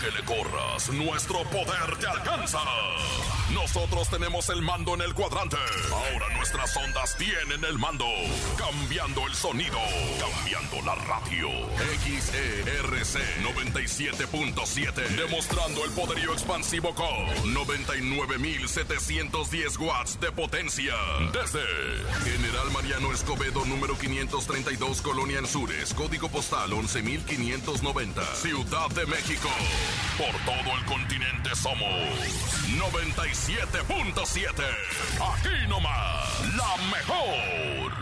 que le corras, nuestro poder te alcanza. Nosotros tenemos el mando en el cuadrante. Ahora nuestras ondas tienen el mando. Cambiando el sonido. Cambiando la radio. XERC 97.7. Demostrando el poderío expansivo con 99.710 watts de potencia. Desde General Mariano Escobedo, número 532, Colonia Sures. Código postal 11.590. Ciudad de México. Por todo el continente somos 97.7. Aquí nomás, la mejor.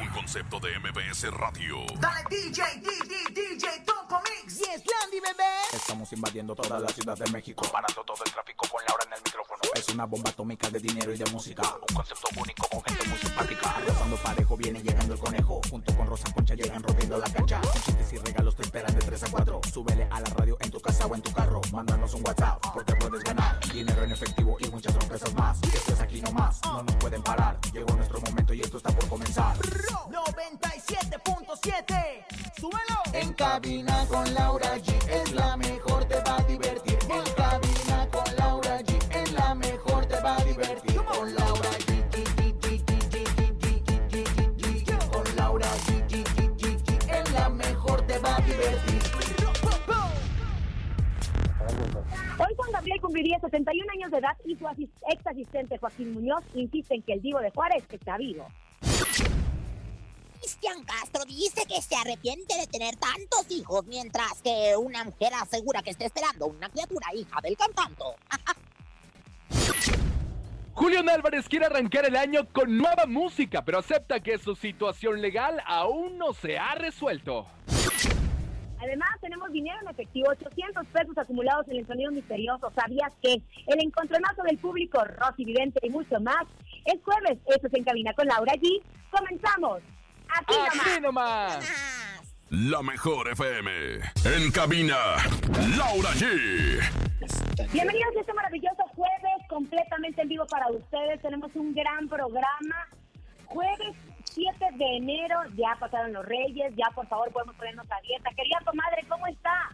Un concepto de MBS Radio. Dale DJ, DJ, DJ, Topo Mix. Yes, Landy, bebé. Estamos invadiendo toda la ciudad de México, parando todo el tráfico con Laura en el micrófono. Es una bomba atómica de dinero y de música. Un concepto único con gente muy simpática. Cuando parejo viene llegando el conejo. Junto con Rosa Concha llegan rompiendo la cancha. Con chistes y regalos te esperan de 3 a 4. Súbele a la radio en tu casa o en tu carro. Mándanos un WhatsApp porque puedes ganar. Dinero en efectivo y muchas sorpresas más. Esto es aquí nomás, no nos pueden parar. Llegó nuestro momento y esto está por comenzar. 97.7. Súbelo. En cabina con Laura G es la mejor, te va a divertir. En cabina con Laura G es la mejor, te va a divertir. Con Laura G. Con Laura G. Es la mejor, te va a divertir. Hoy Juan Gabriel cumpliría 71 años de edad y su ex asistente Joaquín Muñoz insiste en que el divo de Juárez está vivo. Cristian Castro dice que se arrepiente de tener tantos hijos, mientras que una mujer asegura que está esperando una criatura hija del cantante. Julián Álvarez quiere arrancar el año con nueva música, pero acepta que su situación legal aún no se ha resuelto. Además, tenemos dinero en efectivo, 800 pesos acumulados en el sonido misterioso. ¿Sabías que? El encontronazo del público, Rosy Vidente y mucho más. Es jueves, esto es En Cabina con Laura G. ¡Comenzamos! Aquí nomás. ¡Aquí nomás! Más. La mejor FM. En cabina, Laura G. Bienvenidos a este maravilloso jueves completamente en vivo para ustedes. Tenemos un gran programa. Jueves 7 de enero, ya pasaron los reyes, ya por favor podemos ponernos a dieta. Querida comadre, ¿cómo está?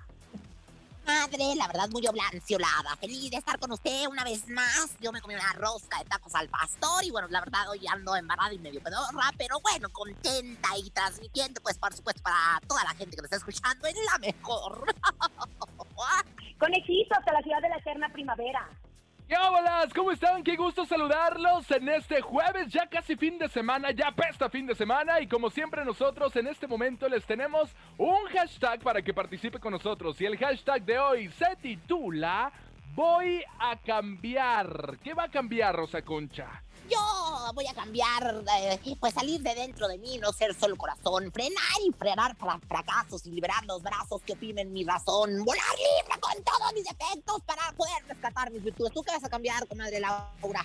Madre, la verdad muy oblanciolada. Feliz de estar con usted una vez más. Yo me comí una rosca de tacos al pastor y bueno, la verdad hoy ando embarrada y medio pedorra, pero bueno, contenta y transmitiendo pues por supuesto para toda la gente que me está escuchando en la mejor. Conejito hasta la ciudad de la eterna primavera. ¿Qué bolas? ¿Cómo están? Qué gusto saludarlos en este jueves, ya casi fin de semana, ya pesta fin de semana y como siempre nosotros en este momento les tenemos un hashtag para que participe con nosotros y el hashtag de hoy se titula Voy a cambiar. ¿Qué va a cambiar, Rosa Concha? Yo voy a cambiar, eh, pues salir de dentro de mí, no ser solo corazón, frenar y frenar para fracasos y liberar los brazos que oprimen mi razón, volar libre con todos mis defectos para poder rescatar mis virtudes. ¿Tú qué vas a cambiar, comadre Laura?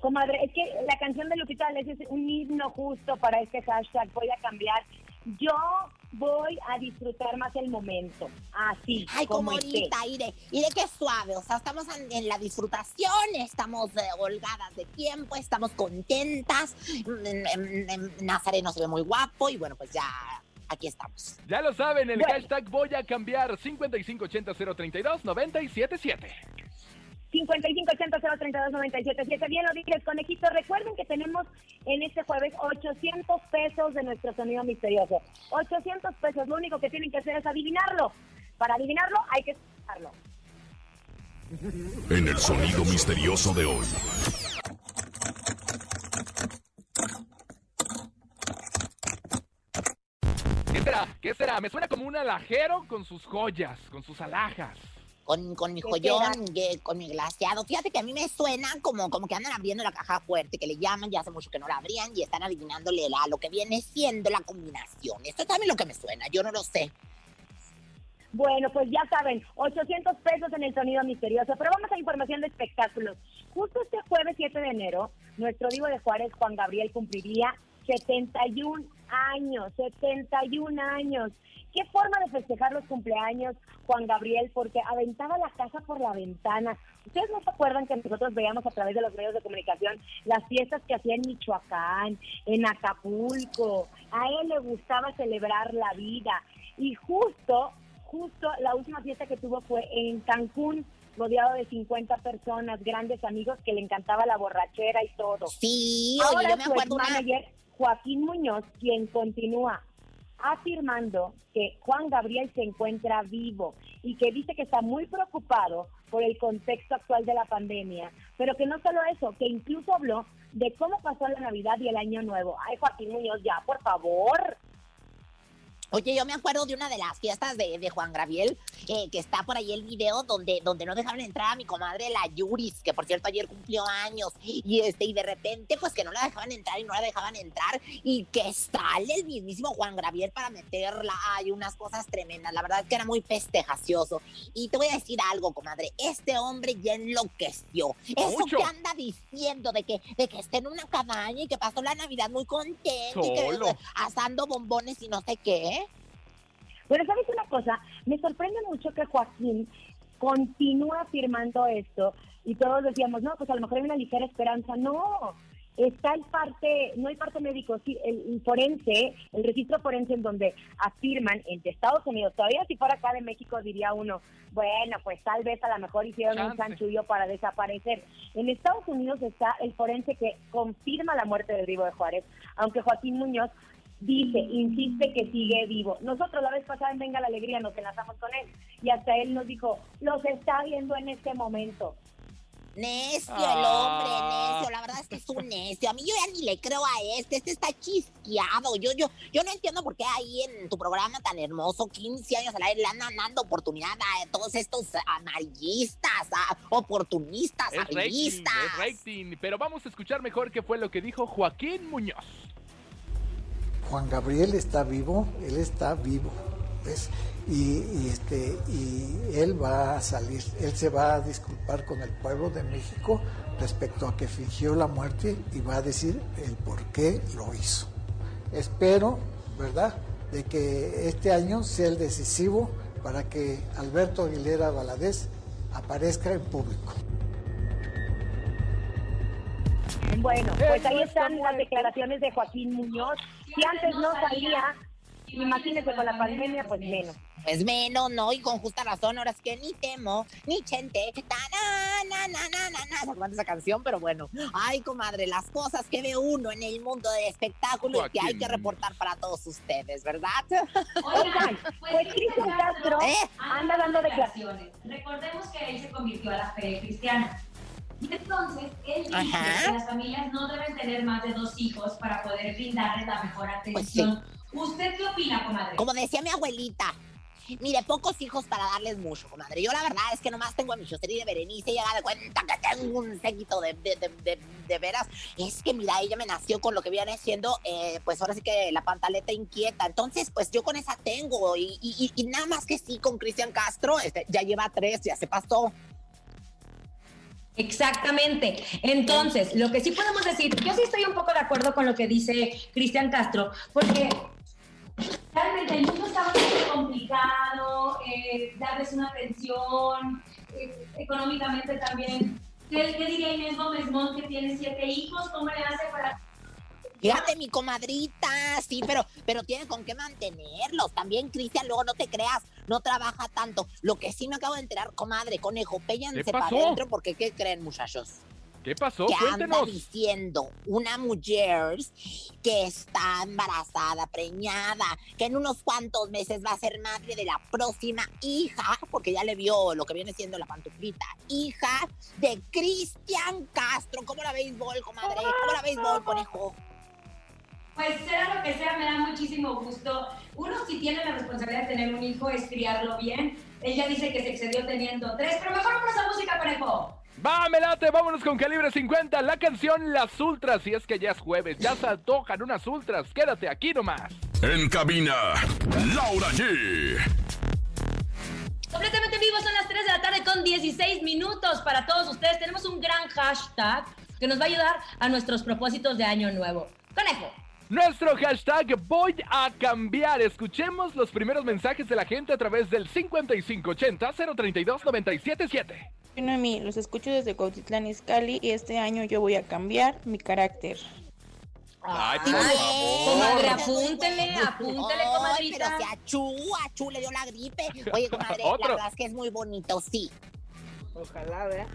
Comadre, es que la canción de Lupita D'Alessio es un himno justo para este hashtag. Voy a cambiar. Yo voy a disfrutar más el momento. Así, Ay, como ahorita, y de, y de qué suave, o sea, estamos en, en la disfrutación, estamos eh, holgadas de tiempo, estamos contentas, Mm, Nazareno se ve muy guapo y bueno, pues ya aquí estamos. Ya lo saben, el Bueno. hashtag voy a cambiar 5580-032-977. 5580-032-977. Bien lo dices, conejito. Recuerden que tenemos en este jueves 800 pesos de nuestro sonido misterioso. 800 pesos. Lo único que tienen que hacer es adivinarlo. Para adivinarlo hay que escucharlo. En el sonido misterioso de hoy. ¿Qué será? ¿Qué será? Me suena como un alajero con sus joyas, con sus alhajas. Con, con mi ¿Qué joyón, que- con mi glaseado. Fíjate que a mí me suena como, como que andan abriendo la caja fuerte, que le llaman, ya hace mucho que no la abrían y están adivinándole a lo que viene siendo la combinación. Esto es también lo que me suena, yo no lo sé. Bueno, pues ya saben, 800 pesos en el sonido misterioso. Pero vamos a información de espectáculos. Justo este jueves 7 de enero, nuestro divo de Juárez, Juan Gabriel, cumpliría 71 años, 71 años. ¿Qué forma de festejar los cumpleaños, Juan Gabriel? Porque aventaba la casa por la ventana. ¿Ustedes no se acuerdan que nosotros veíamos a través de los medios de comunicación las fiestas que hacía en Michoacán, en Acapulco? A él le gustaba celebrar la vida. Y justo justo la última fiesta que tuvo fue en Cancún, rodeado de 50 personas, grandes amigos que le encantaba la borrachera y todo. Sí, Ahora yo me su acuerdo una... manager Joaquín Muñoz, quien continúa afirmando que Juan Gabriel se encuentra vivo y que dice que está muy preocupado por el contexto actual de la pandemia, pero que no solo eso, que incluso habló de cómo pasó la Navidad y el Año Nuevo. Ay, Joaquín Muñoz, ya, por favor. Oye, yo me acuerdo de una de las fiestas de, de Juan Gabriel, eh, que está por ahí el video donde, donde no dejaban entrar a mi comadre la Yuris, que por cierto ayer cumplió años, y este, y de repente, pues que no la dejaban entrar y no la dejaban entrar, y que sale el mismísimo Juan Gabriel para meterla. Hay unas cosas tremendas, la verdad que era muy festejacioso. Y te voy a decir algo, comadre, este hombre ya enloqueció. Eso Mucho. que anda diciendo de que, de que está en una cabaña y que pasó la Navidad muy contento, y que asando bombones y no sé qué. Bueno, ¿sabes una cosa? Me sorprende mucho que Joaquín continúa afirmando esto y todos decíamos, no, pues a lo mejor hay una ligera esperanza. No, está el parte, no hay parte médico, sí, el, forense, el registro forense en donde afirman entre Estados Unidos, todavía si fuera acá de México diría uno, bueno, pues tal vez a lo mejor hicieron un chanchullo para desaparecer. En Estados Unidos está el forense que confirma la muerte del vivo de Juárez, aunque Joaquín Muñoz dice, insiste que sigue vivo. Nosotros la vez pasada en Venga la Alegría nos enlazamos con él y hasta él nos dijo, los está viendo en este momento. Necio el Ah. hombre, necio. La verdad es que es un necio. A mí yo ya ni le creo a este. Este está chisqueado. Yo, yo, yo no entiendo por qué ahí en tu programa tan hermoso, 15 años al aire, le andan dando oportunidad a todos estos amarillistas, a oportunistas, Es rating, amarillistas. es rating. Pero vamos a escuchar mejor qué fue lo que dijo Joaquín Muñoz. Juan Gabriel está vivo, él está vivo, ¿ves? Y, y, este, y él va a salir, él se va a disculpar con el pueblo de México respecto a que fingió la muerte y va a decir el por qué lo hizo. Espero, ¿verdad?, de que este año sea el decisivo para que Alberto Aguilera Valadez aparezca en público. Bueno, pues ahí está están las declaraciones de Joaquín Muñoz. Si antes no salía, imagínese con la pandemia, pues menos. Pues menos, ¿no? Y con justa razón, ahora es que ni temo, ni chente, na, na, na, na, na, na. ¿Se acuerdan de esa canción? Pero bueno, ay, comadre, las cosas que ve uno en el mundo de espectáculos que hay que reportar para todos ustedes, ¿verdad? Oigan, pues Cristian Castro ¿Eh? anda dando declaraciones. Recordemos que él se convirtió a la fe cristiana. Y entonces, él dice Ajá. que las familias no deben tener más de dos hijos para poder brindarles la mejor Pues sí. atención. ¿Usted qué opina, comadre? Como decía mi abuelita, mire, pocos hijos para darles mucho, comadre. Yo la verdad es que nomás tengo a mi José de Berenice y haga de cuenta que tengo un séquito de, de, de, de- veras. Es que mira, ella me nació con lo que viene siendo, eh, pues ahora sí que la pantaleta inquieta. Entonces, pues yo con esa tengo. Y, y- y- y nada más que sí, con Cristian Castro, este, ya lleva tres, ya se pasó. Exactamente. Entonces, lo que sí podemos decir, yo sí estoy un poco de acuerdo con lo que dice Cristian Castro, porque realmente el mundo está bastante complicado, eh, darles una pensión, eh, económicamente también. ¿Qué, qué diría Inés Gómez Mont que tiene siete hijos? ¿Cómo le hace para Fíjate, mi comadrita, sí, pero, pero tiene con qué mantenerlos. También, Cristian, luego no te creas, no trabaja tanto. Lo que sí me acabo de enterar, comadre, conejo, ¿Qué para adentro, porque ¿qué creen, muchachos? ¿Qué pasó? que anda diciendo una mujer que está embarazada, preñada, que en unos cuantos meses va a ser madre de la próxima hija, porque ya le vio lo que viene siendo la pantuflita, hija de Cristian Castro. ¿Cómo la béisbol, comadre? ¿Cómo la béisbol, conejo? Pues sea lo que sea, me da muchísimo gusto. Uno si tiene la responsabilidad de tener un hijo es criarlo bien. Ella dice que se excedió teniendo tres, pero mejor vamos a música, conejo. Va, me late, vámonos con calibre 50, la canción Las Ultras, y es que ya es jueves, ya se antojan unas ultras, quédate aquí nomás. En cabina, Laura G. Completamente vivo, son las 3 de la tarde con 16 minutos para todos ustedes. Tenemos un gran hashtag que nos va a ayudar a nuestros propósitos de año nuevo. Conejo. Nuestro hashtag voy a cambiar. Escuchemos los primeros mensajes de la gente a través del 5580-032-977. Bueno, a mí los escucho desde Cuautitlán Izcalli y este año yo voy a cambiar mi carácter. Ay, por Ay, favor. Comadre, Ay, apúntele, apúntele, comadrita. pero que a Chu, a Chu le dio la gripe. Oye, comadre, la verdad es que es muy bonito, sí. Ojalá, ¿verdad?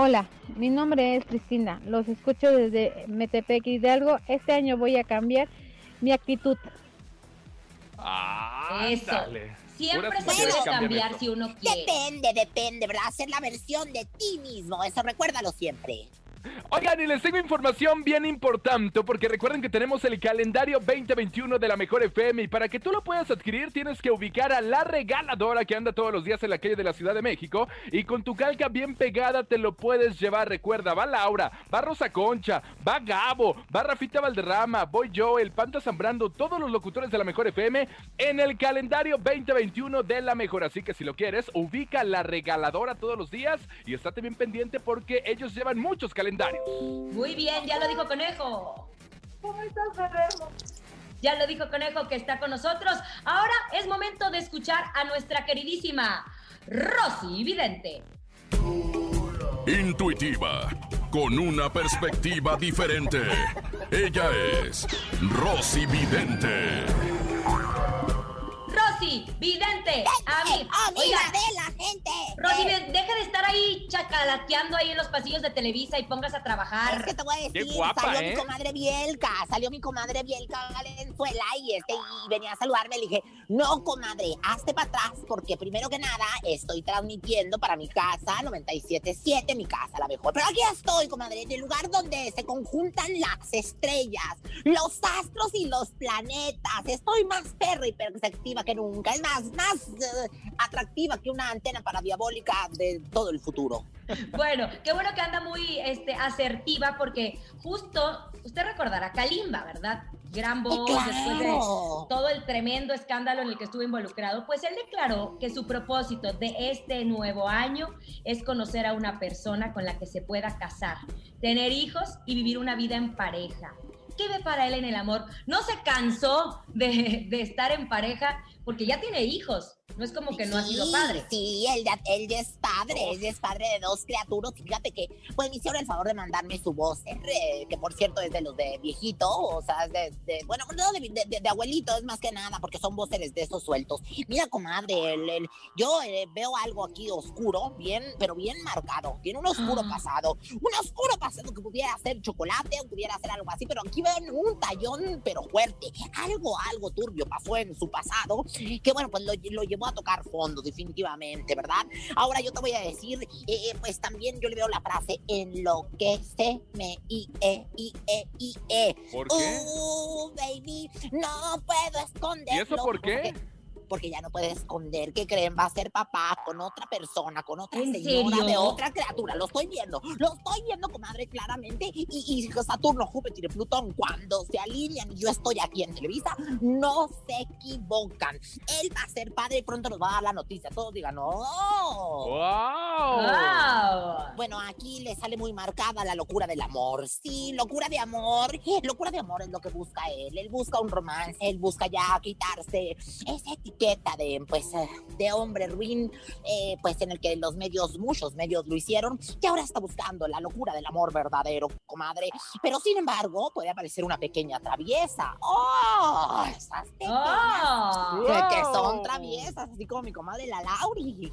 Hola, mi nombre es Cristina. Los escucho desde Metepec Hidalgo. Este año voy a cambiar mi actitud. Eso. Ándale. Siempre se puede cambiar esto. si uno quiere. Depende, depende, ¿verdad? Hacer la versión de ti mismo. Eso recuérdalo siempre. Oigan, y les tengo información bien importante porque recuerden que tenemos el calendario 2021 de la Mejor FM y para que tú lo puedas adquirir tienes que ubicar a la regaladora que anda todos los días en la calle de la Ciudad de México y con tu calca bien pegada te lo puedes llevar. Recuerda, va Laura, va Rosa Concha, va Gabo, va Rafita Valderrama, voy yo, el Panta Zambrando, todos los locutores de la Mejor FM en el calendario 2021 de la Mejor. Así que si lo quieres, ubica la regaladora todos los días y estate bien pendiente porque ellos llevan muchos calendarios. Muy bien, ya lo dijo Conejo. ¿Cómo estás? Ya lo dijo Conejo que está con nosotros. Ahora es momento de escuchar a nuestra queridísima Rosy Vidente. Intuitiva, con una perspectiva diferente. Ella es Rosy Vidente. Rosy Vidente, a mí. ¡Amiga Oiga, de la gente! Rosy, Eh, deja de estar ahí chacalateando ahí en los pasillos de Televisa y póngase a Es trabajar. que te voy a Qué decir, guapa, salió ¿eh? mi comadre Bielka, salió mi comadre Bielka Valenzuela y este y venía a saludarme. Le dije, no, comadre, hazte para atrás, porque primero que nada estoy transmitiendo para mi casa 97.7, mi casa la mejor. Pero aquí estoy, comadre, en el lugar donde se conjuntan las estrellas, los astros y los planetas. Estoy más perra y perspectiva que nunca. Es más, más eh, atractiva que una antena paradiabólica de todo el futuro. Bueno, qué bueno que anda muy este, asertiva porque justo, usted recordará Kalimba, ¿verdad? Gran voz, después de ¡Claro! todo el tremendo escándalo en el que estuvo involucrado, pues él declaró que su propósito de este nuevo año es conocer a una persona con la que se pueda casar, tener hijos y vivir una vida en pareja. ¿Qué ve para él en el amor? No se cansó de, de estar en pareja porque ya tiene hijos. No es como que no ha sido Sí, padre. Sí, él ya, él ya es padre, él ya es padre de dos criaturas. Fíjate que, pues me hicieron el favor de mandarme su voz, eh, que por cierto es de los de viejito, o sea, es de, de- bueno, no de, de- de- de abuelito, es más que nada, porque son voces de esos sueltos. Mira, comadre, el- el- yo eh, veo algo aquí oscuro, bien, pero bien marcado. Tiene un oscuro Ah. pasado, un oscuro pasado que pudiera ser chocolate o pudiera ser algo así, pero aquí veo un tallón, pero fuerte. Algo, algo turbio pasó en su pasado, que bueno, pues lo, lo llevó a tocar fondo, definitivamente, ¿verdad? Ahora yo te voy a decir, eh, pues también yo le veo la frase en lo que se me i e i e i e. ¿Por qué? Uh, baby, no puedo esconderlo. ¿Y eso por qué? Porque, porque ya no puede esconder que creen va a ser papá con otra persona, con otra ¿En señora de otra criatura. Lo estoy viendo, lo estoy viendo, comadre, claramente. Y, y Saturno, Júpiter y Plutón, cuando se alinean y yo estoy aquí en Televisa, no se equivocan. Él va a ser padre y pronto nos va a dar la noticia. Todos digan, no. ¡Wow! ¡Wow! Bueno, aquí le sale muy marcada la locura del amor. Sí, locura de amor. Locura de amor es lo que busca él. Él busca un romance, él busca ya quitarse esa etiqueta de, pues, eh, de hombre ruin, eh, pues en el que los medios, muchos medios lo hicieron, y ahora está buscando la locura del amor verdadero, comadre. Pero sin embargo, puede aparecer una pequeña traviesa. ¡Oh! Esas ¡Oh! que, que son traviesas, así como mi comadre la Lauri.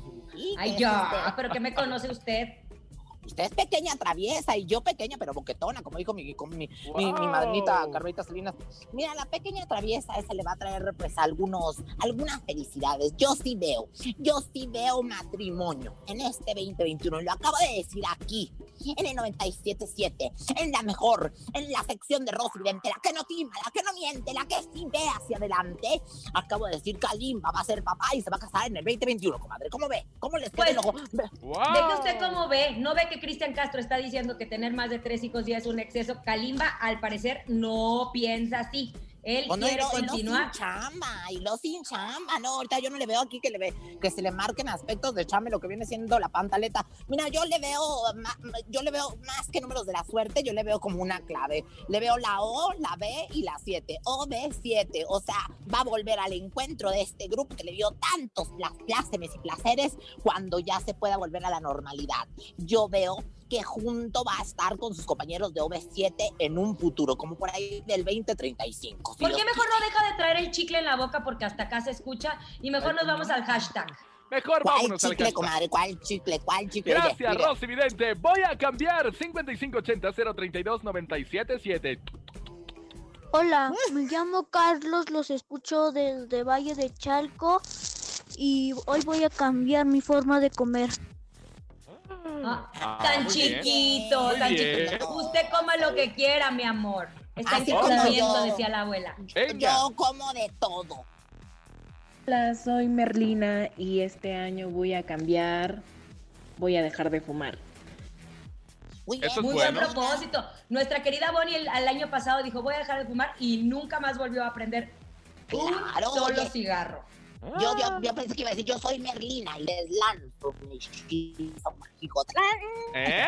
Ay, Que, ya, este, pero que me conoce usted. Usted es pequeña, traviesa, y yo pequeña, pero boquetona, como dijo mi, mi, mi, mi Wow. madrita Carmelita Salinas. Mira, la pequeña traviesa esa le va a traer, pues, algunos, algunas felicidades. Yo sí veo, yo sí veo matrimonio en este 2021. Lo acabo de decir aquí, en el 97.7, en la mejor, en la sección de Rosy Vidente, la que no tima, la que no miente, la que sí ve hacia adelante. Acabo de decir, Kalimba va a ser papá y se va a casar en el 2021, comadre. ¿Cómo ve? ¿Cómo les queda el Pues, ojo? Ve- ¡Wow! Deje usted cómo ve, no ve que Cristian Castro está diciendo que tener más de tres hijos ya es un exceso. Kalimba, al parecer, no piensa así. Él quiere y y continuar. sin chamba, y lo sin chamba, no, ahorita yo no le veo aquí que le ve, que se le marquen aspectos de chame lo que viene siendo la pantaleta. Mira, yo le veo, yo le veo más que números de la suerte, yo le veo como una clave. Le veo la O, la B y la 7. O, B, 7. O sea, va a volver al encuentro de este grupo que le dio tantos plácemes y placeres cuando ya se pueda volver a la normalidad. Yo veo que junto va a estar con sus compañeros de OV7 en un futuro, como por ahí del 2035. ¿Por qué mejor no deja de traer el chicle en la boca porque hasta acá se escucha y mejor nos vamos al hashtag? Mejor ¿Cuál vámonos al chicle, hashtag. comadre? ¿Cuál chicle? ¿Cuál chicle? Gracias, Rosy Vidente. Voy a cambiar 5580-032-977. Hola, me llamo Carlos, los escucho desde Valle de Chalco y hoy voy a cambiar mi forma de comer. Ah, Ah, tan bien. chiquito, tan bien. chiquito. Usted coma lo que quiera, mi amor. Está como yo. decía la abuela. Venga. Yo como de todo. Hola, soy Merlina y este año voy a cambiar, voy a dejar de fumar. Muy bien, Eso es Muy bueno. buen propósito. Nuestra querida Bonnie el, el año pasado dijo, voy a dejar de fumar y nunca más volvió a prender un Claro, solo oye. cigarro. Yo, yo, yo pensé que iba a decir, yo soy Merlina y les lanzo mi hechizo mágico. ¿Eh?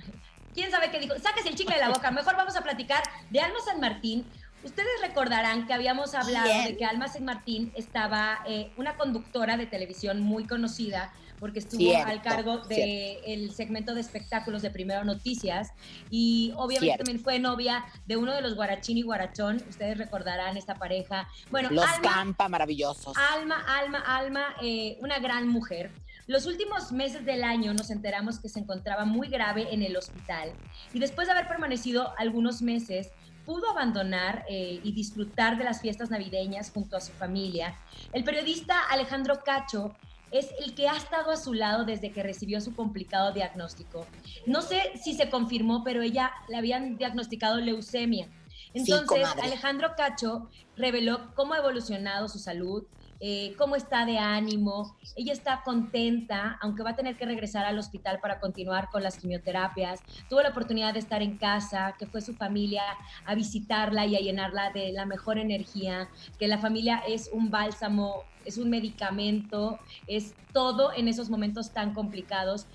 ¿Quién sabe qué dijo? Sáquese el chicle de la boca. Mejor vamos a platicar de Alma San Martín. Ustedes recordarán que habíamos hablado Bien. de que Alma San Martín estaba eh, una conductora de televisión muy conocida porque estuvo Cierto, al cargo del segmento de espectáculos de Primero Noticias y obviamente Cierto. también fue novia de uno de los Guarachín y Guarachón. Ustedes recordarán esta pareja. Bueno, Los Alma, Campa maravillosos. Alma, Alma, Alma, eh, una gran mujer. Los últimos meses del año nos enteramos que se encontraba muy grave en el hospital y después de haber permanecido algunos meses pudo abandonar eh, y disfrutar de las fiestas navideñas junto a su familia. El periodista Alejandro Cacho es el que ha estado a su lado desde que recibió su complicado diagnóstico. No sé si se confirmó, pero ella le habían diagnosticado leucemia. Entonces. Alejandro Cacho reveló cómo ha evolucionado su salud, eh, cómo está de ánimo. Ella está contenta, aunque va a tener que regresar al hospital para continuar con las quimioterapias. Tuvo la oportunidad de estar en casa, que fue su familia a visitarla y a llenarla de la mejor energía, que la familia es un bálsamo, es un medicamento, es todo en esos momentos tan complicados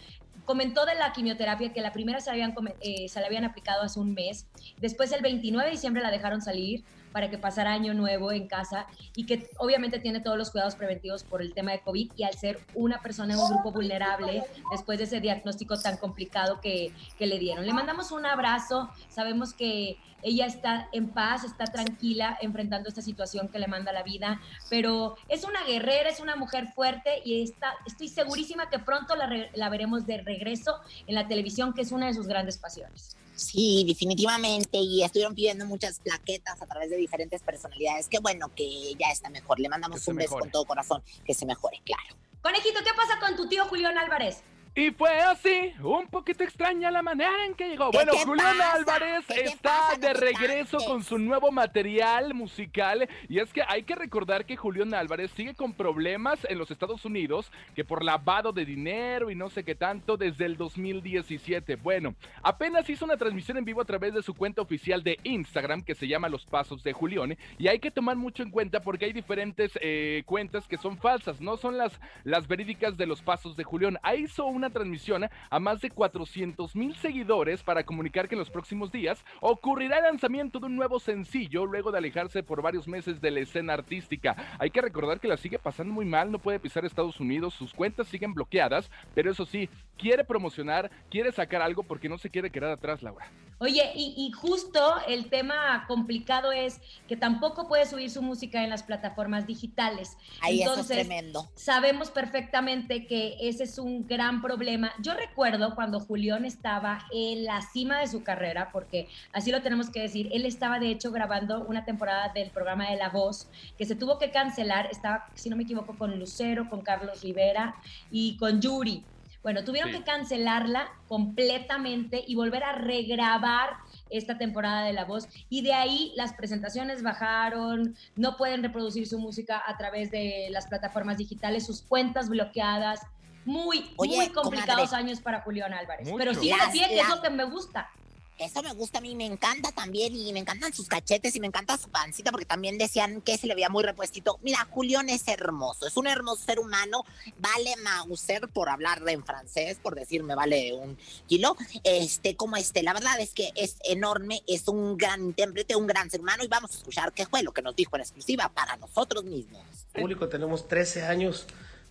comentó de la quimioterapia que la primera se, habían, eh, se la habían aplicado hace un mes, después el 29 de diciembre la dejaron salir para que pasara año nuevo en casa y que obviamente tiene todos los cuidados preventivos por el tema de COVID y al ser una persona en un grupo vulnerable después de ese diagnóstico tan complicado que, que le dieron. Le mandamos un abrazo, sabemos que ella está en paz, está tranquila enfrentando esta situación que le manda la vida, pero es una guerrera, es una mujer fuerte y está, estoy segurísima que pronto la, la veremos de regreso en la televisión, que es una de sus grandes pasiones. Sí, definitivamente. Y estuvieron pidiendo muchas plaquetas a través de diferentes personalidades. Qué bueno que ya está mejor. Le mandamos un beso mejore. con todo corazón. Que se mejore, claro. Conejito, ¿qué pasa con tu tío Julián Álvarez? Y fue así, un poquito extraña la manera en que llegó. ¿Qué Bueno, Julián pasa? Álvarez ¿Qué te está pasa? De regreso con su nuevo material musical. Y es que hay que recordar que Julián Álvarez sigue con problemas en los Estados Unidos, que por lavado de dinero y no sé qué tanto desde el 2017. Bueno, apenas hizo una transmisión en vivo a través de su cuenta oficial de Instagram que se llama Los Pasos de Julián. Y hay que tomar mucho en cuenta porque hay diferentes eh, cuentas que son falsas, no son las, las verídicas de los Pasos de Julián. Ahí hizo una transmisión a más de 400 mil seguidores para comunicar que en los próximos días ocurrirá el lanzamiento de un nuevo sencillo luego de alejarse por varios meses de la escena artística. Hay que recordar que la sigue pasando muy mal, no puede pisar Estados Unidos, sus cuentas siguen bloqueadas, pero eso sí, quiere promocionar, quiere sacar algo porque no se quiere quedar atrás, Laura. Oye, y, y justo el tema complicado es que tampoco puede subir su música en las plataformas digitales. Ahí eso es tremendo. sabemos perfectamente que ese es un gran problema. Yo recuerdo cuando Julián estaba en la cima de su carrera, porque así lo tenemos que decir, él estaba de hecho grabando una temporada del programa de La Voz, que se tuvo que cancelar, estaba, si no me equivoco, con Lucero, con Carlos Rivera y con Yuri. Bueno, tuvieron Sí. que cancelarla completamente y volver a regrabar esta temporada de La Voz. Y de ahí las presentaciones bajaron, no pueden reproducir su música a través de las plataformas digitales, sus cuentas bloqueadas. Muy, Oye, muy complicados comadre. años para Julián Álvarez. Mucho. Pero sigue de Las- pie, que es lo que me gusta. Eso me gusta a mí, me encanta también y me encantan sus cachetes y me encanta su pancita porque también decían que se le veía muy repuestito. Mira, Julián es hermoso, es un hermoso ser humano, vale Mauser por hablar en francés, por decirme vale un kilo, este como este, la verdad es que es enorme, es un gran intérprete, un gran ser humano y vamos a escuchar qué fue lo que nos dijo en exclusiva para nosotros mismos. público, tenemos 13 años,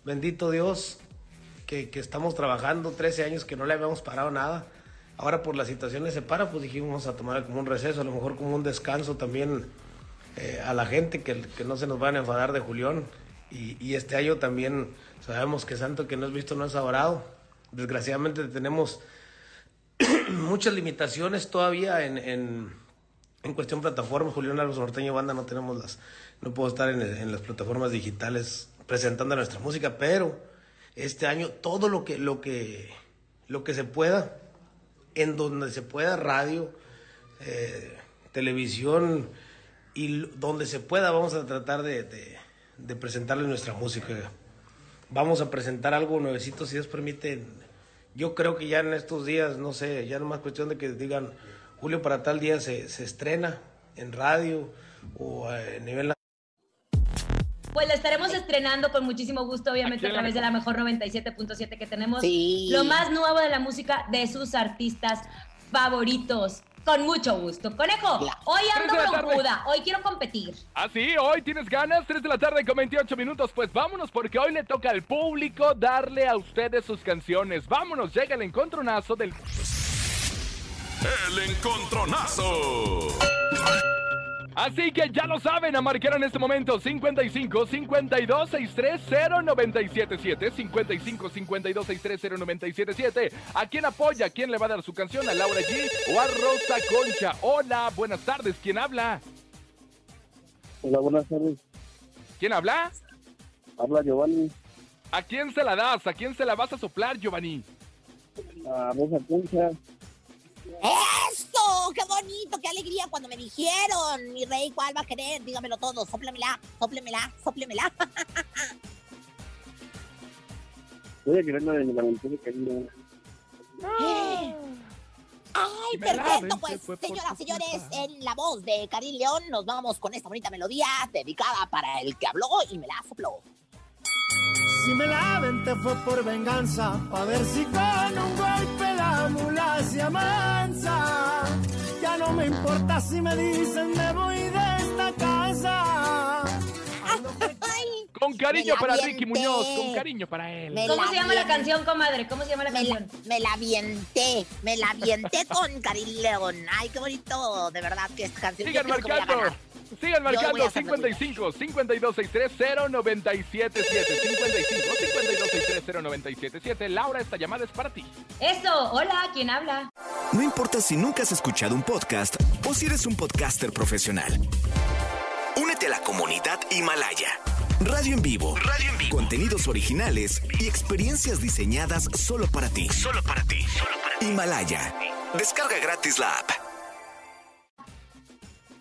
bendito Dios, que, que estamos trabajando, 13 años que no le habíamos parado nada. Ahora por las situaciones se para, pues dijimos vamos a tomar como un receso, a lo mejor como un descanso también eh, a la gente, que, que no se nos van a enfadar de Julián. Y, y este año también sabemos que Santo que no es visto no es adorado. Desgraciadamente tenemos muchas limitaciones todavía en, en, en cuestión plataformas. Julián Álvarez Norteño Banda no tenemos las, no puedo estar en, en, las plataformas digitales presentando nuestra música, pero este año todo lo que, lo que, lo que se pueda, en donde se pueda, radio, eh, televisión y donde se pueda, vamos a tratar de, presentarles nuestra música. Vamos a presentar algo nuevecito, si Dios permite. Yo creo que ya en estos días, no sé, ya no más cuestión de que digan, Julio para tal día se, se estrena en radio o a nivel pues la estaremos estrenando con muchísimo gusto, obviamente, a través de la mejor 97.7 que tenemos. Sí. Lo más nuevo de la música de sus artistas favoritos. Con mucho gusto. Conejo, hoy ando broncuda, hoy quiero competir. ¿Ah, sí? ¿Hoy tienes ganas? 3 de la tarde con 28 minutos. Pues vámonos, porque hoy le toca al público darle a ustedes sus canciones. Vámonos, llega el encontronazo del... El encontronazo. Así que ya lo saben, a marcar en este momento 55 52 63 0977 55 52 63 0977 ¿A quién apoya? ¿A quién le va a dar su canción? ¿A Laura G o a Rosa Concha? Hola, buenas tardes, ¿quién habla? Hola, buenas tardes. ¿Quién habla? Habla Giovanni. ¿A quién se la das? ¿A quién se la vas a soplar, Giovanni? A Rosa Concha. ¡Eso! ¡Qué bonito! ¡Qué alegría cuando me dijeron! Mi rey, ¿cuál va a querer? Dígamelo todo. Sóplemela, sóplemela, sóplemela. Voy a querer la de la aventura cariño. ¡Ay, perfecto! Pues, señoras y señores, en la voz de Karim León nos vamos con esta bonita melodía dedicada para el que habló y me la sopló. Si me la aventé fue por venganza, a ver si con un golpe la mula se amansa. No me importa si me dicen me voy de esta casa. Con cariño para Ricky Muñoz, con cariño para él. Me ¿Cómo se llama la canción, comadre? ¿Cómo se llama la me canción? La, me la avienté, me la avienté con Karim León. Ay, qué bonito, de verdad que esta canción. Sigan marcando. Sigan marcando 55 52 63 0977 55 52 63 0977 Laura, esta llamada es para ti. Eso, hola, ¿quién habla? No importa si nunca has escuchado un podcast o si eres un podcaster profesional. Únete a la comunidad Himalaya. Radio en vivo. Radio en vivo. Contenidos originales y experiencias diseñadas solo para ti. Solo para ti. Solo para ti. Himalaya. Descarga gratis la app.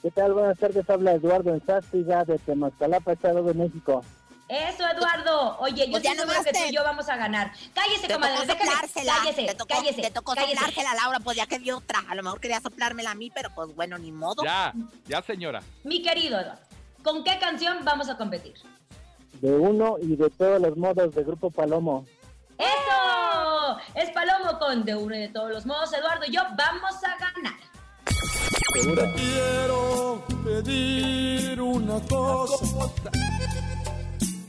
¿Qué tal? Buenas tardes, habla Eduardo Enzástiga de Temascalapa, Estado de México. Eso, Eduardo. Oye, yo Pues estoy segura que tú te- y yo vamos a ganar. Cállese, Te comadre. tocó soplársela. Cállese, te tocó, cállese. te tocó cállese. soplársela, Laura, pues ya que dio otra. A lo mejor quería soplármela a mí, pero pues bueno, ni modo. Ya, ya señora. Mi querido Eduardo, ¿con qué canción vamos a competir? De uno y de todos los modos de Grupo Palomo. ¡Eso! Es Palomo con De uno y de todos los modos. Eduardo y yo vamos a ganar. Te quiero pedir una cosa.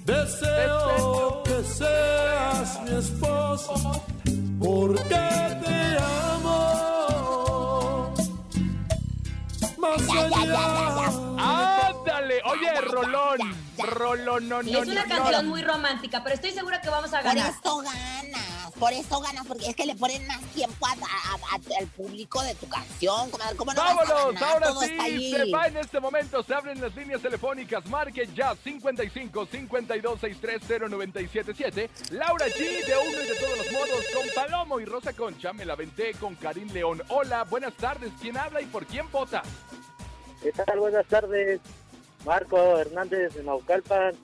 Deseo que seas mi esposa. Porque te amo. Más allá. ¡Ándale! Oye, Rolón. Rolón, no, Sí, no, es una no, canción no. muy romántica, pero estoy segura que vamos a Por ganar. eso ganas, por eso ganas, porque es que le ponen más tiempo a- a- a- al público de tu canción. ¿Cómo no vas a Vámonos, ganar? ahora Todo sí, se va en este momento, se abren las líneas telefónicas, marque ya 55 52 63 0977 Laura G de uno y de todos los modos con Palomo y Rosa Concha, me la venté con Karim León. Hola, buenas tardes, ¿quién habla y por quién vota? ¿Qué tal? Buenas tardes. Marco Hernández de Naucalpan.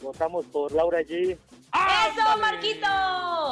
Votamos por Laura G. ¡Eso, Marquito!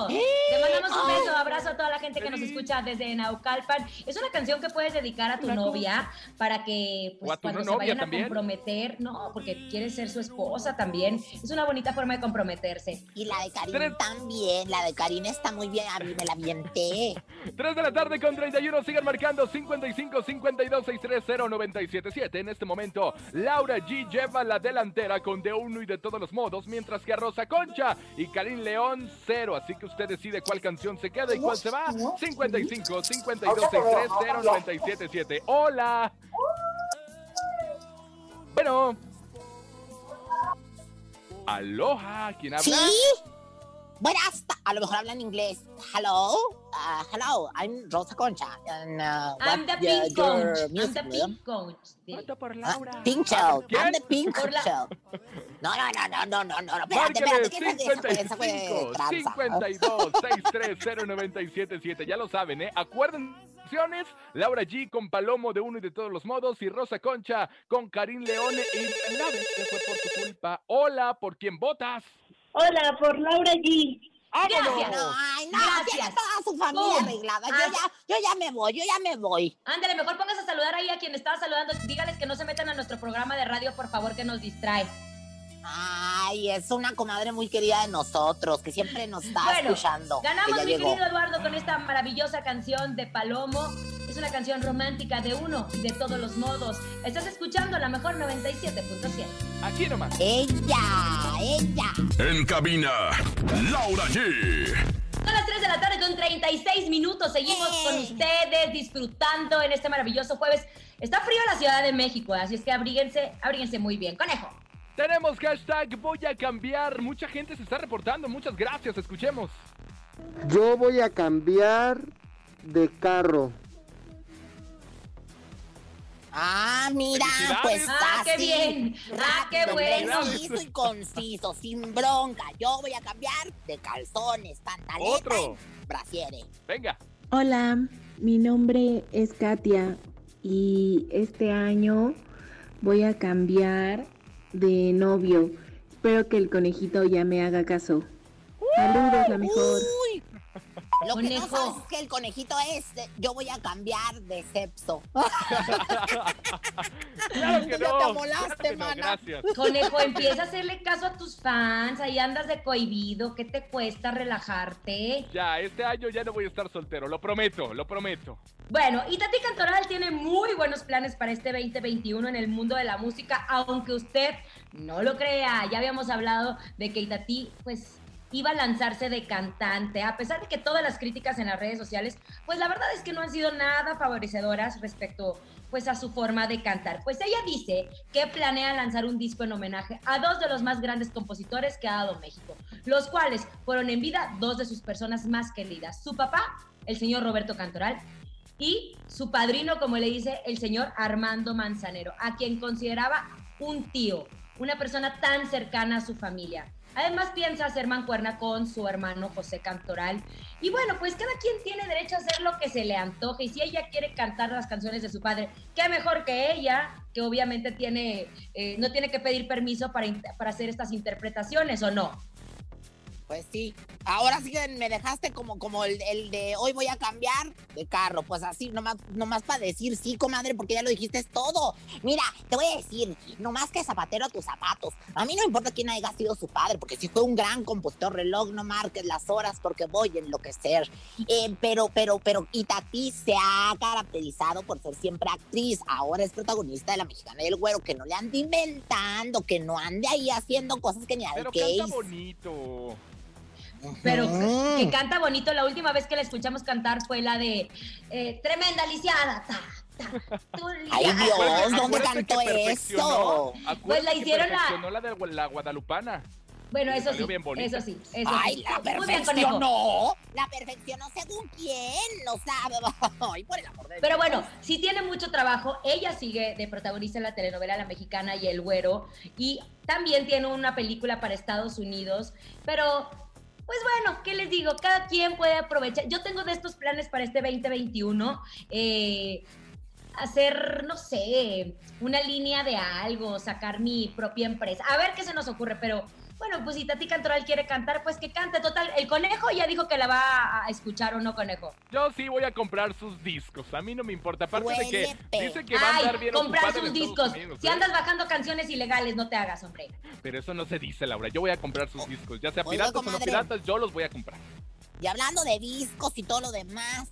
Te mandamos un beso, abrazo a toda la gente que nos escucha desde Naucalpan. Es una canción que puedes dedicar a tu novia para que pues, cuando no se vayan también. a comprometer, no, porque quieres ser su esposa también. Es una bonita forma de comprometerse. Y la de Karim también, la de Karim está muy bien, a mí me la avienté. 3 de la tarde con 31, sigan marcando 55 52 630 977 En este momento, Laura G lleva la delantera con de uno y de todos los modos, mientras que a Rosa Concha y Karim León, cero. Así que usted decide cuál canción se queda y cuál se va. 55 52 63 0977. Hola. Bueno. Aloha, ¿quién habla? ¿Sí? Buenas, ta- a lo mejor hablan inglés. Hello, uh, hello, I'm Rosa Concha. And, uh, I'm the your- pink your coach. I'm the pink coach. Voto por Ah, Pink Shell. I'm the Pink Shell. No, no, no, no, no, no, no, espérate, espérate, ¿qué es eso? Esa fue 55 tranza. 52 63 0977. Ya lo saben, ¿eh? Acuérdense. Laura G con Palomo de uno y de todos los modos y Rosa Concha con Karim Leone y la vez que fue por tu culpa. Hola, ¿por quién votas? Hola, por Laura G. ¡Vámonos! Gracias. Ay, no, Gracias. tiene toda su familia Pum. arreglada. Yo Ah. ya, yo ya me voy, yo ya me voy. Ándale, mejor póngase a saludar ahí a quien estaba saludando. Dígales que no se metan a nuestro programa de radio, por favor, que nos distrae. Ay, es una comadre muy querida de nosotros, que siempre nos está Bueno, escuchando. que Ganamos, ya mi llegó. querido Eduardo, con esta maravillosa canción de Palomo. Es una canción romántica de uno y de todos los modos. Estás escuchando la mejor 97.7. Aquí nomás. Ella, ella. En cabina, Laura G. Son las 3 de la tarde con 36 minutos. Seguimos con ustedes disfrutando en este maravilloso jueves. Está frío la Ciudad de México, así es que abríguense, abríguense muy bien. Conejo. Tenemos hashtag voy a cambiar. Mucha gente se está reportando. Muchas gracias. Escuchemos. Yo voy a cambiar de carro. Ah, mira, pues. Ah, qué bien. Ah, qué bueno. Preciso y conciso, sin bronca. Yo voy a cambiar de calzones, pantaleta Otro. brasiere. Venga. Hola, mi nombre es Katia y este año voy a cambiar de novio. Espero que el conejito ya me haga caso. Saludos, la mejor. Uy, lo que no Conejo. sabes es que el conejito es, yo voy a cambiar de sexo. Claro que Ya no. te amolaste, claro que no, mana. Gracias. Conejo, empieza a hacerle caso a tus fans. Ahí andas de cohibido. ¿Qué te cuesta relajarte? Ya, este año ya no voy a estar soltero. Lo prometo, lo prometo. Bueno, y Tati Cantoral tiene muy buenos planes para este 2021 en el mundo de la música, aunque usted no lo crea. Ya habíamos hablado de que Itatí, pues, iba a lanzarse de cantante, a pesar de que todas las críticas en las redes sociales, pues la verdad es que no han sido nada favorecedoras respecto pues a su forma de cantar. Pues ella dice que planea lanzar un disco en homenaje a dos de los más grandes compositores que ha dado México, los cuales fueron en vida dos de sus personas más queridas, su papá, el señor Roberto Cantoral, y su padrino, como le dice el señor Armando Manzanero, a quien consideraba un tío, una persona tan cercana a su familia. Además piensa hacer mancuerna con su hermano José Cantoral. Y bueno, pues cada quien tiene derecho a hacer lo que se le antoje. Y si ella quiere cantar las canciones de su padre, qué mejor que ella, que obviamente tiene, eh, no tiene que pedir permiso para, para hacer estas interpretaciones, ¿o no? Pues sí. Ahora sí que me dejaste como, como el, el de hoy voy a cambiar de carro. Pues así, nomás, nomás para decir sí, comadre, porque ya lo dijiste es todo. Mira, te voy a decir, nomás que zapatero a tus zapatos. A mí no me importa quién haya sido su padre, porque si fue un gran compositor, reloj, no marques las horas porque voy a enloquecer. Eh, pero, pero, pero Itatí se ha caracterizado por ser siempre actriz. Ahora es protagonista de La Mexicana y el Güero, que no le ande inventando, que no ande ahí haciendo cosas que ni al Pero canta bonito. Pero Mm. que canta bonito. La última vez que la escuchamos cantar fue la de eh, Tremenda lisiada. ta, ta, tú Ay. Dios, ¿dónde cantó eso? Pues la hicieron la- perfeccionó la de la Guadalupana. Bueno, eso sí, eso sí, eso Ay, sí. la perfeccionó. La perfeccionó según quién, lo sabe. Ay, por el amor de Pero Dios. bueno, sí tiene mucho trabajo. Ella sigue de protagonista en la telenovela La Mexicana y El Güero. Y también tiene una película para Estados Unidos. Pero, pues bueno, ¿qué les digo? Cada quien puede aprovechar. Yo tengo de estos planes para este 2021. eh, hacer, no sé, una línea de algo, sacar mi propia empresa. A ver qué se nos ocurre, pero bueno, pues si Tati Cantoral quiere cantar, pues que cante. Total, el conejo ya dijo que la va a escuchar o no, conejo. Yo sí voy a comprar sus discos. A mí no me importa. Aparte de que pe- dice que va a andar bien comprar sus discos. Unidos, Si ¿eh? andas bajando canciones ilegales, no te hagas, hombre. Pero eso no se dice, Laura. Yo voy a comprar sus discos. Ya sea Oiga, piratas o no piratas, yo los voy a comprar. Y hablando de discos y todo lo demás.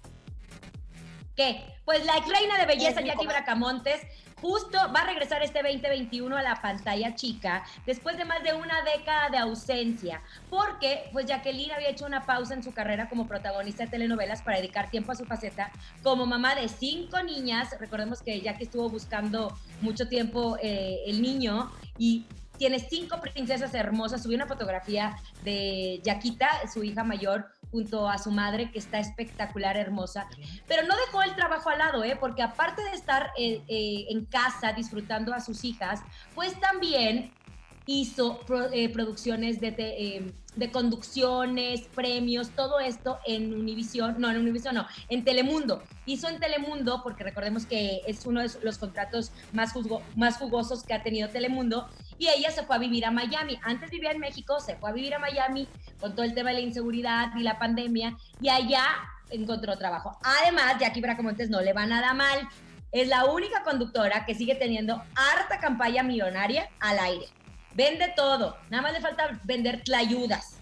¿Qué? Pues la ex reina de belleza, Jackie. Bracamontes, justo va a regresar este 2021 a la pantalla chica después de más de una década de ausencia, porque pues Jacqueline había hecho una pausa en su carrera como protagonista de telenovelas para dedicar tiempo a su faceta como mamá de cinco niñas. Recordemos que Jackie estuvo buscando mucho tiempo eh, el niño y tiene cinco princesas hermosas. Subí una fotografía de Yaquita, su hija mayor, junto a su madre, que está espectacular, hermosa. Pero no dejó el trabajo al lado, ¿eh? porque aparte de estar eh, eh, en casa disfrutando a sus hijas, pues también hizo pro- eh, producciones de, eh, de conducciones, premios, todo esto en Univisión, no, en Univisión no, en Telemundo. Hizo en Telemundo, porque recordemos que es uno de los contratos más, juzgo- más jugosos que ha tenido Telemundo, y ella se fue a vivir a Miami. Antes vivía en México, se fue a vivir a Miami con todo el tema de la inseguridad y la pandemia, y allá encontró trabajo. Además, Jackie Bracamontes no le va nada mal. Es la única conductora que sigue teniendo harta campaña millonaria al aire. Vende todo. Nada más le falta vender tlayudas.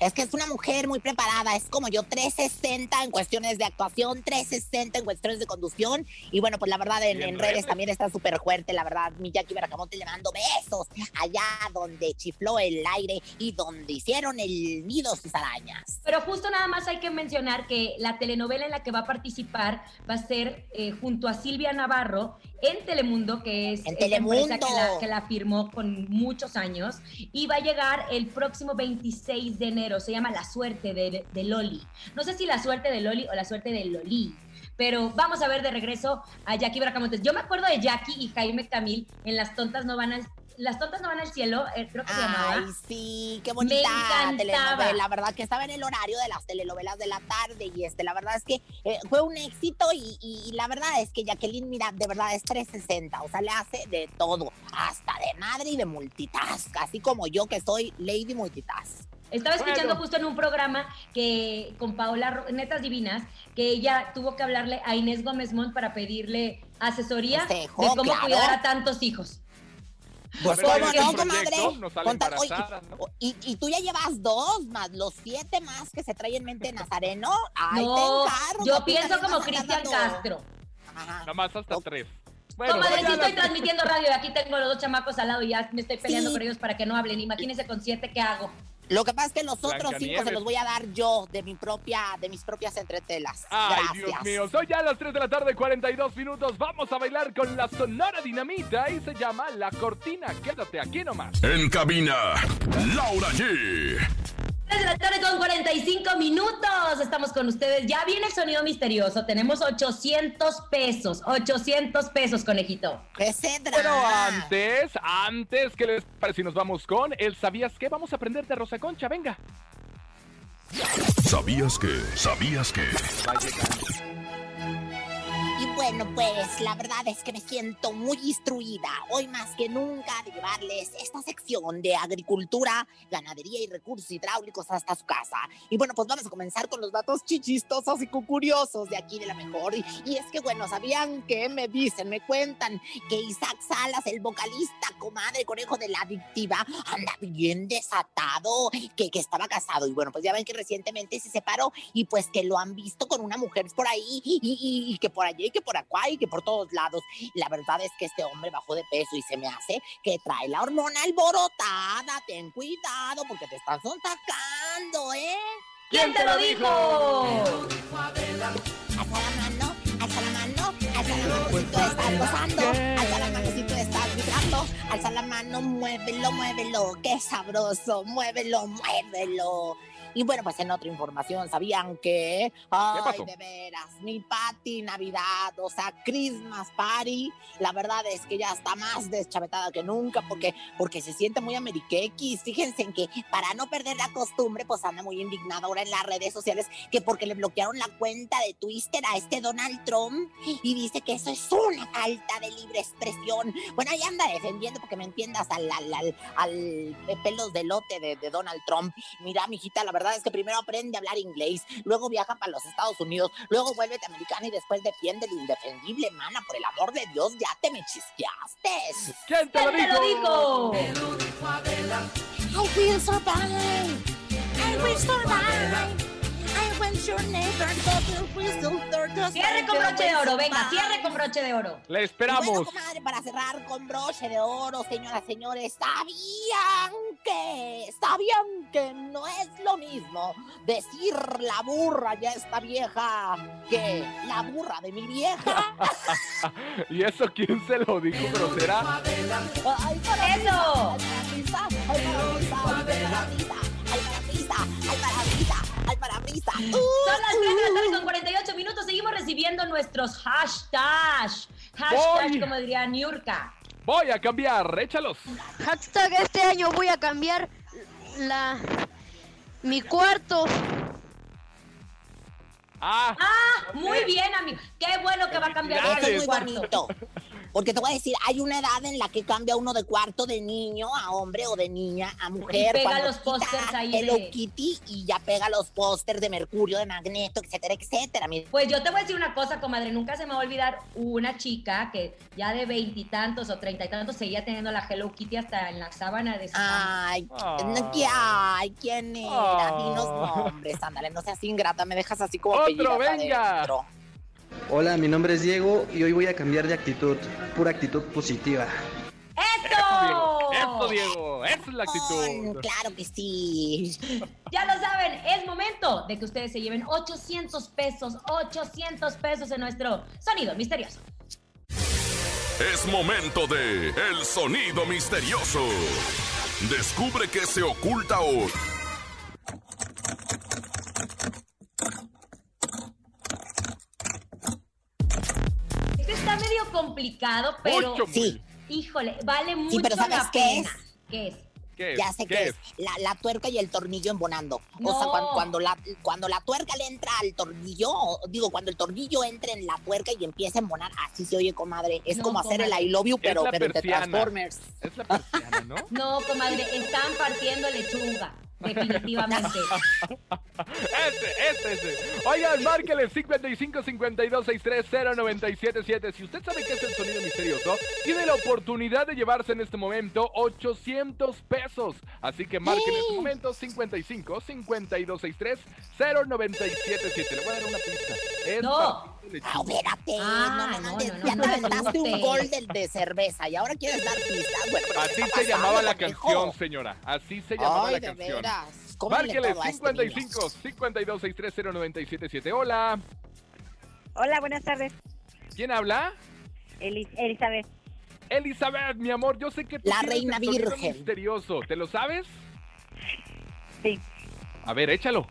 Es que es una mujer muy preparada, es como yo, 360 en cuestiones de actuación, 360 en cuestiones de conducción. Y bueno, pues la verdad en, Y en en redes redes. también está súper fuerte, la verdad. Mi Jackie Bracamonte le mando besos allá donde chifló el aire y donde hicieron el nido sus arañas. Pero justo nada más hay que mencionar que la telenovela en la que va a participar va a ser eh, junto a Silvia Navarro en Telemundo, que es esta Telemundo. empresa que la, que la firmó con muchos años, y va a llegar el próximo 26 de enero. Se llama La Suerte de, de Loli. No sé si La Suerte de Loli o La Suerte de Loli. Pero vamos a ver de regreso a Jackie Bracamontes. Yo me acuerdo de Jackie y Jaime Camil en Las Tontas No Van al, Las Tontas No Van al Cielo, eh, creo que se llamaba. Ay, sí, qué Me bonita encantaba. telenovela. La verdad que estaba en el horario de las telenovelas de la tarde y este, la verdad es que eh, fue un éxito y, y- y la verdad es que Jacqueline, mira, de verdad es 360, o sea, le hace de todo, hasta de madre y de multitask, así como yo que soy Lady Multitask. Estaba escuchando Bueno. justo en un programa que con Paola Netas Divinas, que ella tuvo que hablarle a Inés Gómez Mont para pedirle asesoría Consejo, de cómo claro. cuidar a tantos hijos. Pues cómo no, comadre. sale Con oye, embarazada, ¿no? y, y tú ya llevas dos más los siete más que se trae en mente Nazareno. Ay, no, te encargo, yo pienso como Cristian Castro. Nada más hasta tres. Bueno, Comadre, sí estoy transmitiendo radio y aquí tengo los dos chamacos al lado y ya me estoy peleando Sí. por ellos para que no hablen. Imagínense con siete, ¿qué hago? Lo que pasa es que los otros cinco se los voy a dar yo de mi propia, de mis propias entretelas. Ay, Gracias. Dios mío, son ya las 3 de la tarde, 42 minutos. Vamos a bailar con la Sonora Dinamita y se llama La Cortina. Quédate aquí nomás. En cabina, Laura G. 3 de la tarde con 45 minutos. Estamos con ustedes. Ya viene el sonido misterioso. Tenemos 800 pesos. 800 pesos, conejito. ¿Qué se Pero antes, antes, ¿qué les parece si nos vamos con el ¿Sabías qué? Vamos a aprender de Rosa Concha, venga. ¿Sabías que? ¿Sabías que? Bueno, pues la verdad es que me siento muy instruida hoy más que nunca de llevarles esta sección de agricultura, ganadería y recursos hidráulicos hasta su casa. Y bueno, pues vamos a comenzar con los datos chichistosos y curiosos de aquí de la mejor. Y, es que bueno, ¿sabían que me dicen, me cuentan que Isaac Salas, el vocalista, comadre, conejo de la adictiva, anda bien desatado, que, que estaba casado. Y bueno, pues ya ven que recientemente se separó y pues que lo han visto con una mujer por ahí y, y- que por allí que por acá y que por todos lados. La verdad es que este hombre bajó de peso y se me hace que trae la hormona alborotada. Ten cuidado porque te están sacando, ¿eh? ¿Quién te lo dijo? Alza la mano, alza la mano, alza la mano si tú estás gozando, alza la mano si tú estás vibrando, alza la mano, muévelo, muévelo, qué sabroso, muévelo, muévelo. Y bueno, pues en otra información, ¿sabían que? Ay, de veras, mi party Navidad, o sea, Christmas Party, la verdad es que ya está más deschavetada que nunca porque, porque se siente muy ameriquequis. Fíjense en que para no perder la costumbre, pues anda muy indignada ahora en las redes sociales que porque le bloquearon la cuenta de Twitter a este Donald Trump y dice que eso es una falta de libre expresión. Bueno, ahí anda defendiendo porque me entiendas al, al, al, al pelos de lote de, de Donald Trump. Mira, mijita, la verdad es que primero aprende a hablar inglés, luego viaja para los Estados Unidos, luego vuelve americana y después defiende lo indefendible, mana. Por el amor de Dios, ya te me chisqueaste. ¿Quién te lo ¿Quién te lo dijo? dijo? I will survive. I will survive. Cierre con broche de oro, venga, cierre con broche de oro. Le Bueno, esperamos. comadre, para cerrar con broche de oro, señoras, señores, ¿sabían que, sabían que no es lo mismo decir la burra ya está vieja que la burra de mi vieja? ¿Y eso quién se lo dijo, grosera? ¡Ay, para ¡Eso! ¡Ay, para risa! ¡Ay, para risa! ¡Ay, para risa! ¡Ay, para risa! ¡Ay, para risa! Son las 3 de la tarde con 48 minutos. Seguimos recibiendo nuestros hashtags. Hashtag, Voy. como diría Niurka. Voy a cambiar, échalos. Hashtag este año voy a cambiar la mi cuarto. Ah, Ah, muy bien, amigo. Qué bueno que va a cambiar Eso este es muy cuarto. bonito. Porque te voy a decir, hay una edad en la que cambia uno de cuarto de niño a hombre o de niña a mujer. pega cuando los pósters ahí Hello de- Kitty y ya pega los pósters de Mercurio, de Magneto, etcétera, etcétera. Pues yo te voy a decir una cosa, comadre. Nunca se me va a olvidar una chica que ya de veintitantos o treinta y tantos seguía teniendo la Hello Kitty hasta en la sábana de su. Ay, Ah. no, ¿qué- ay, ¿quién era? Ah. Dinos nombres, ándale, no seas ingrata, me dejas así como Otro, venga. adentro. Hola, mi nombre es Diego y hoy voy a cambiar de actitud, pura actitud positiva. ¡Eso! Eso, Diego. Esa es la actitud. claro que sí. Ya lo saben, es momento de que ustedes se lleven 800 pesos, 800 pesos en nuestro sonido misterioso. Es momento de El Sonido Misterioso. Descubre qué se oculta hoy. Complicado, pero Mucho. Sí. híjole, vale mucho pero ¿sabes la qué pena. es? ¿Qué es? ¿Qué es? Ya sé ¿Qué que es la, la tuerca y el tornillo embonando. O sea, No. cuando, cuando la, cuando la tuerca le entra al tornillo, digo, cuando el tornillo entra en la tuerca y empieza a embonar, así se oye, comadre. Es No, como hacer el comadre. I love you, pero, pero de. Transformers. Es la persiana, ¿no? No, comadre, están partiendo lechuga, definitivamente. Ese, ese, ese. Oigan, márquele 55 52 630 977. Si usted sabe qué es el sonido misterioso, tiene la oportunidad de llevarse en este momento 800 pesos. Así que marque en este momento 55 52 630 977. Le voy a dar una pista. Es No. Partido de Ah, lechuga. espérate, Ah, no, no, no, no, te- no, no, ya no te aventaste un gol de, de cerveza y ahora quieres dar pistas. Bueno, pero ¿qué Así se llamaba la conejo? canción, señora. Así se llamaba Ay, la de canción. veras. Cómele Márquele todo a este 55 52 630 977. Hola. Hola, buenas tardes. ¿Quién habla? Elis- Elizabeth. Elizabeth, mi amor, yo sé que tú La reina virgen. misterioso. ¿Te lo sabes? Sí. A ver, échalo.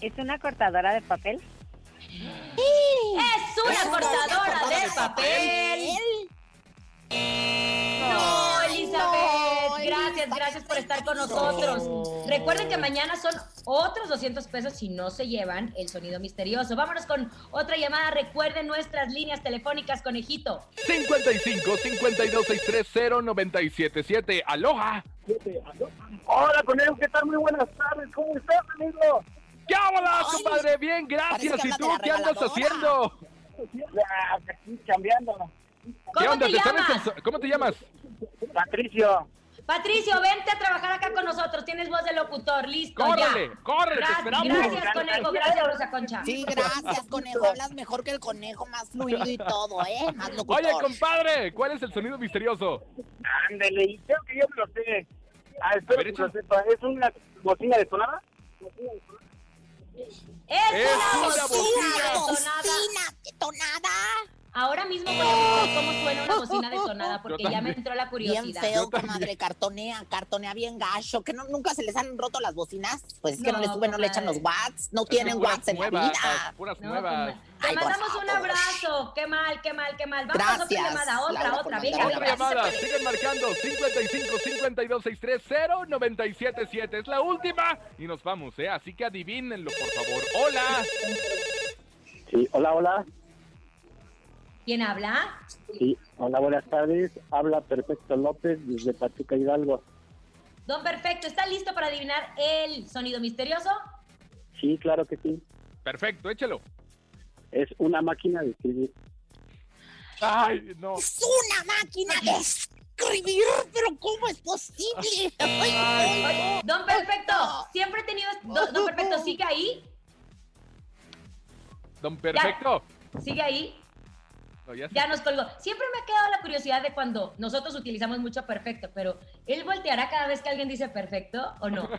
¿Es una cortadora de papel? ¡Es una cortadora de papel! No, Elizabeth, gracias, gracias por estar con nosotros. Recuerden que mañana son otros 200 pesos si no se llevan el sonido misterioso. Vámonos con otra llamada. Recuerden nuestras líneas telefónicas, conejito. 55 52 630 977. Aloha. Hola, conejo, ¿qué tal? Muy buenas tardes. ¿Cómo estás, amigo? ¿Qué hola, compadre? Bien, gracias. ¿Y tú qué andas haciendo? Aquí cambiando. ¿Qué ¿Cómo onda? te ¿Te sabes llamas? ¿Cómo te llamas? Patricio. Patricio, vente a trabajar acá con nosotros. Tienes voz de locutor. Listo, ¡Córrele! ya. ¡Córrele! ¡Te Gra- esperamos! Gracias, conejo. Gracias, Rosa Concha. Sí, gracias, conejo. Hablas mejor que el conejo, más fluido y todo, ¿eh? Más locutor. Oye, compadre, ¿cuál es el sonido misterioso? Ándele, y creo que yo me lo sé. Ah, espero A ver, que échalo. lo sepa. ¿Es una bocina detonada? Es, Es una una bocina bocina detonada. Ahora mismo voy a buscar cómo suena una bocina detonada porque ya me entró la Bien curiosidad. feo, Yo también. comadre, cartonea, cartonea bien gacho. ¿Que no, nunca se les han roto las bocinas? Pues es que no, No, le suben, no le echan los watts. No Es tienen watts en la vida. Puras No, nuevas. Te mandamos un abrazo. Qué mal, qué mal, qué mal. Vamos a otra Gracias, llamada, otra, Laura, otra. Venga, Otra llamada, siguen marcando 55 52 630 977. Es la última y nos vamos, ¿eh? Así que adivínenlo, por favor. Hola. Sí, hola, hola. ¿Quién habla? Sí, hola, buenas tardes. Habla Perfecto López desde Pachuca Hidalgo. Don Perfecto, ¿está listo para adivinar el sonido misterioso? Sí, claro que sí. Perfecto, échalo. Es una máquina de escribir. Ay, no. Es una máquina de escribir, pero ¿cómo es posible? Ay, ay, Don Perfecto, siempre he tenido... Don, don Perfecto, ¿sigue ahí? Don Perfecto. ¿Sigue ahí? No, ya nos colgó. Siempre me ha quedado la curiosidad de cuando nosotros utilizamos mucho perfecto, pero ¿él volteará cada vez que alguien dice perfecto o no?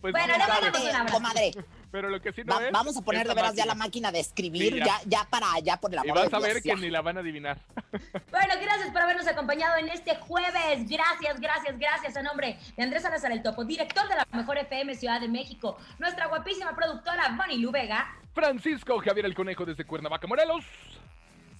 Pues bueno, le mandamos un abrazo. Comadre, Pero lo que sí no va- es. vamos a poner de la veras ya la máquina. de escribir, Sí, ya. ya. Ya, para allá por el Y vas de a ver Dios, que ya. ni la van a adivinar. Bueno, gracias por habernos acompañado en este jueves. Gracias, gracias, gracias a nombre de Andrés Salazar el Topo, director de la Mejor FM Ciudad de México, nuestra guapísima productora Bonnie Lu Vega. Francisco Javier el Conejo desde Cuernavaca, Morelos.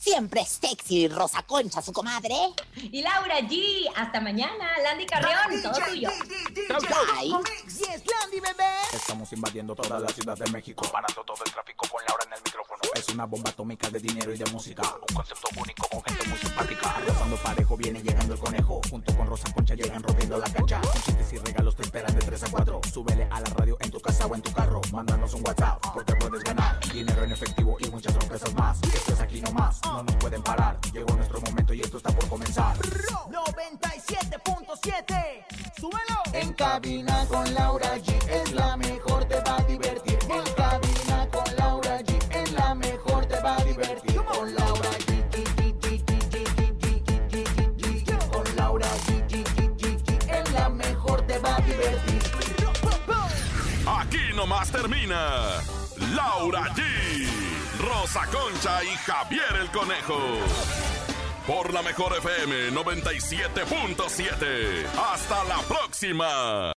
Siempre sexy, Rosa Concha, su comadre. Y Laura G. Hasta mañana. Landy Carrión, todo tuyo. Bye. Yes, Landy, bebé. Estamos invadiendo toda la ciudad de México, parando todo el tráfico con Laura en el micrófono. Es una bomba atómica de dinero y de música, un concepto único con gente muy simpática. Rozando parejo viene llegando el conejo, junto con Rosa Concha llegan rompiendo la cancha. Con chistes y regalos te esperan de 3 a 4. Súbele a la radio en tu casa o en tu carro. Mándanos un WhatsApp porque puedes ganar dinero en efectivo y muchas sorpresas más. Esto es aquí nomás, no nos pueden parar. Llegó nuestro momento y esto está por comenzar. 97.7, súbelo. En cabina con Laura G es la mejor, te va a divertir. En cabina con Laura G es la mejor, te va a divertir. Con Laura G. Con Laura G es la mejor, te va a divertir. Aquí nomás termina Laura G Rosa Concha y Javier el Conejo. Por la mejor FM 97.7. Hasta la próxima.